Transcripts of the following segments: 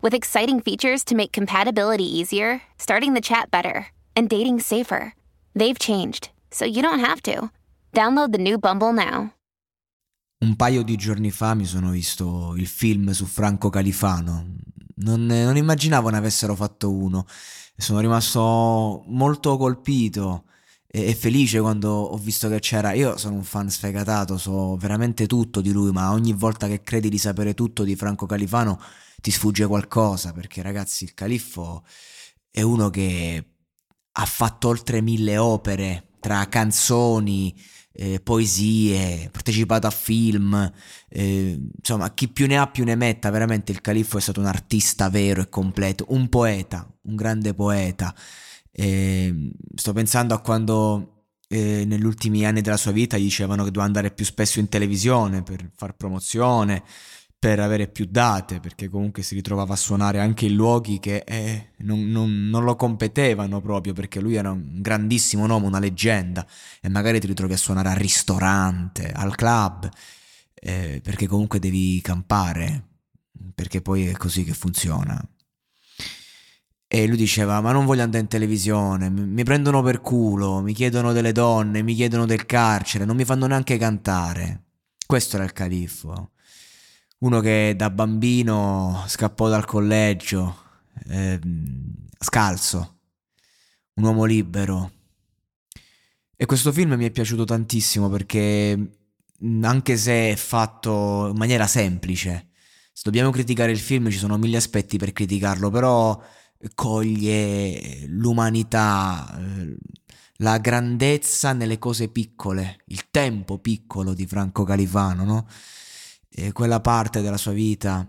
with exciting features to make compatibility easier, starting the chat better, and dating safer. They've changed, so you don't have to. Download the new Bumble now. Un paio di giorni fa mi sono visto il film su Franco Califano. Non, non immaginavo ne avessero fatto uno. Sono rimasto molto colpito e, felice quando ho visto che c'era. Io sono un fan sfegatato, so veramente tutto di lui, ma ogni volta che credi di sapere tutto di Franco Califano ti sfugge qualcosa, perché ragazzi il califfo è uno che ha fatto oltre mille opere tra canzoni, eh, poesie, partecipato a film, eh, insomma chi più ne ha più ne metta, veramente il califfo è stato un artista vero e completo, un poeta, un grande poeta. Eh, sto pensando a quando eh, negli ultimi anni della sua vita gli dicevano che doveva andare più spesso in televisione per far promozione, per avere più date, perché comunque si ritrovava a suonare anche in luoghi che eh, non, non, non, lo competevano proprio, perché lui era un grandissimo nome, una leggenda, e magari ti ritrovi a suonare al ristorante, al club, eh, perché comunque devi campare, perché poi è così che funziona. E lui diceva: Ma non voglio andare in televisione, mi prendono per culo, mi chiedono delle donne, mi chiedono del carcere, non mi fanno neanche cantare. Questo era il califfo uno che da bambino scappò dal collegio, eh, scalzo, un uomo libero. E questo film mi è piaciuto tantissimo perché anche se è fatto in maniera semplice, se dobbiamo criticare il film ci sono mille aspetti per criticarlo, però coglie l'umanità, eh, la grandezza nelle cose piccole, il tempo piccolo di Franco Califano, no? Eh, quella parte della sua vita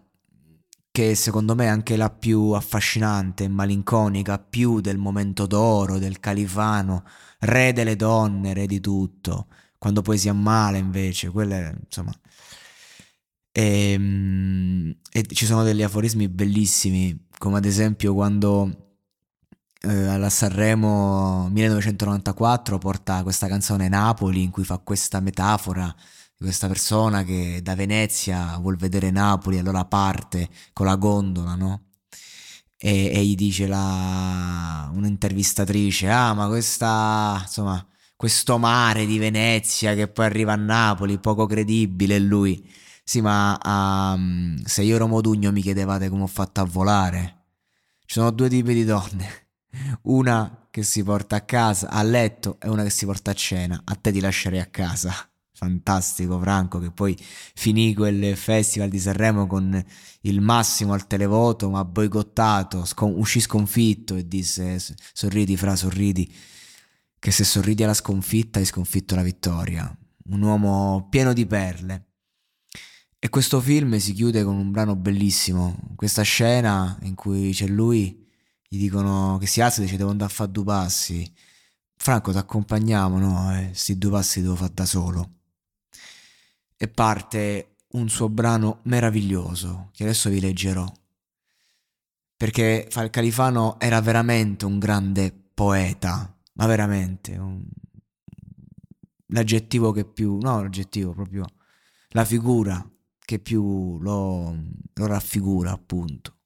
che secondo me è anche la più affascinante e malinconica, più del momento d'oro, del califano, re delle donne, re di tutto, quando poi si ammala invece, quelle insomma... E, ehm, e ci sono degli aforismi bellissimi, come ad esempio quando eh, alla Sanremo 1994 porta questa canzone Napoli in cui fa questa metafora questa persona che da Venezia vuol vedere Napoli, allora parte con la gondola, no? E, e gli dice la, un'intervistatrice, ah ma questa, insomma, questo mare di Venezia che poi arriva a Napoli, poco credibile, lui, sì ma um, se io ero Modugno mi chiedevate come ho fatto a volare, ci sono due tipi di donne, una che si porta a casa, a letto, e una che si porta a cena, a te ti lascerei a casa fantastico Franco che poi finì quel festival di Sanremo con il massimo al televoto ma boicottato, scon- uscì sconfitto e disse sorridi fra sorridi. Che se sorridi alla sconfitta hai sconfitto la vittoria. Un uomo pieno di perle. E questo film si chiude con un brano bellissimo. Questa scena in cui c'è lui gli dicono che si alza e dice devo andare a fare due passi. Franco ti accompagniamo no? Eh, sti due passi devo fare da solo e parte un suo brano meraviglioso che adesso vi leggerò. Perché Fal Califano era veramente un grande poeta, ma veramente un... l'aggettivo che più, no, l'aggettivo proprio la figura che più lo, lo raffigura, appunto.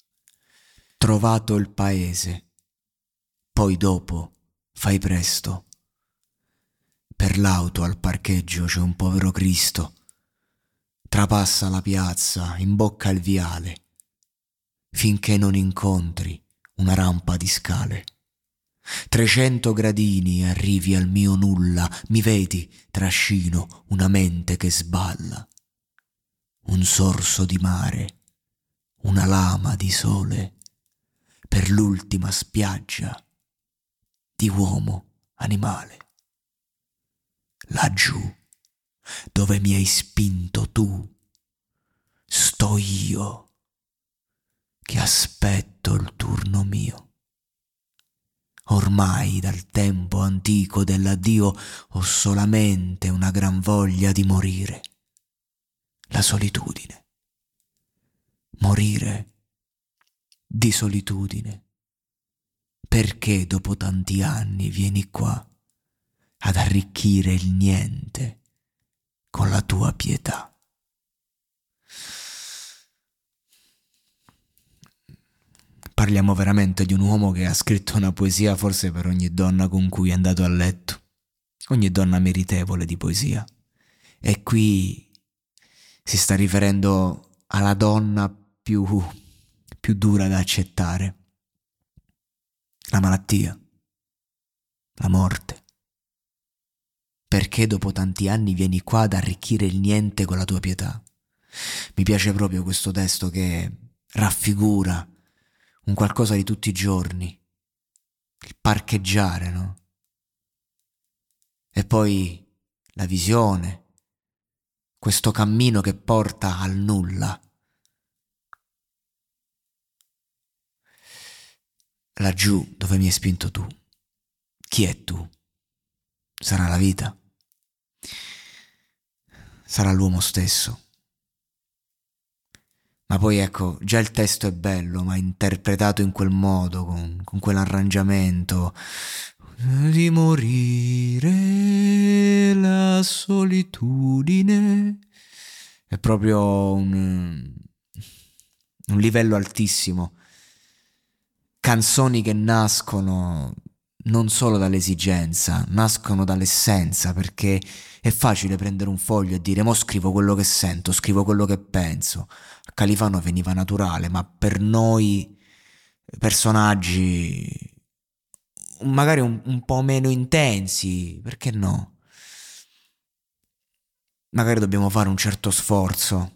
Trovato il paese, poi dopo fai presto. Per l'auto al parcheggio c'è un povero Cristo. Trapassa la piazza, imbocca il viale, finché non incontri una rampa di scale. Trecento gradini arrivi al mio nulla, mi vedi, trascino una mente che sballa. Un sorso di mare, una lama di sole, per l'ultima spiaggia di uomo animale. Laggiù, dove mi hai spinto tu, sto io che aspetto il turno mio. Ormai dal tempo antico dell'addio ho solamente una gran voglia di morire. La solitudine. Morire di solitudine. Perché dopo tanti anni vieni qua ad arricchire il niente con la tua pietà? Parliamo veramente di un uomo che ha scritto una poesia forse per ogni donna con cui è andato a letto, ogni donna meritevole di poesia. E qui si sta riferendo alla donna più, più dura da accettare, la malattia, la morte. Perché dopo tanti anni vieni qua ad arricchire il niente con la tua pietà? Mi piace proprio questo testo che raffigura un qualcosa di tutti i giorni, il parcheggiare, no? E poi la visione, questo cammino che porta al nulla. Laggiù dove mi hai spinto tu, chi è tu? Sarà la vita? Sarà l'uomo stesso? Ma poi ecco, già il testo è bello, ma interpretato in quel modo, con, con quell'arrangiamento di morire la solitudine. È proprio un, un livello altissimo. Canzoni che nascono non solo dall'esigenza, nascono dall'essenza, perché è facile prendere un foglio e dire mo scrivo quello che sento, scrivo quello che penso. A Califano veniva naturale, ma per noi personaggi magari un, un po' meno intensi, perché no? Magari dobbiamo fare un certo sforzo.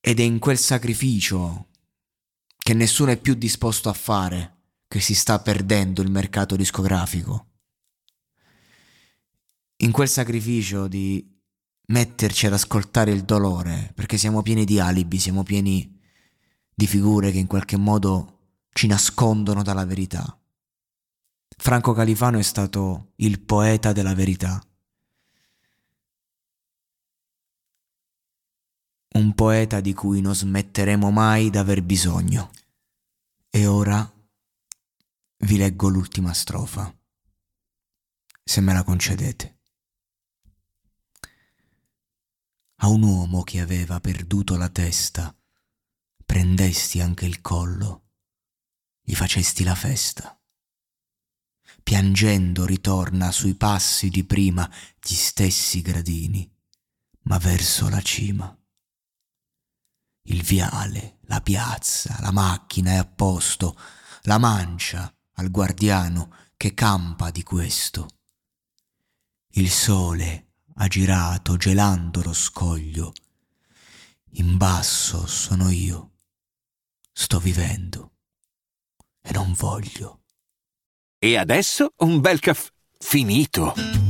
Ed è in quel sacrificio che nessuno è più disposto a fare che si sta perdendo il mercato discografico in quel sacrificio di metterci ad ascoltare il dolore, perché siamo pieni di alibi, siamo pieni di figure che in qualche modo ci nascondono dalla verità. Franco Califano è stato il poeta della verità. Un poeta di cui non smetteremo mai d'aver bisogno. E ora vi leggo l'ultima strofa, se me la concedete. a un uomo che aveva perduto la testa, prendesti anche il collo, gli facesti la festa. Piangendo ritorna sui passi di prima gli stessi gradini, ma verso la cima. Il viale, la piazza, la macchina è a posto, la mancia al guardiano che campa di questo. Il sole ha girato gelando lo scoglio. In basso sono io, sto vivendo e non voglio. E adesso un bel caffè finito.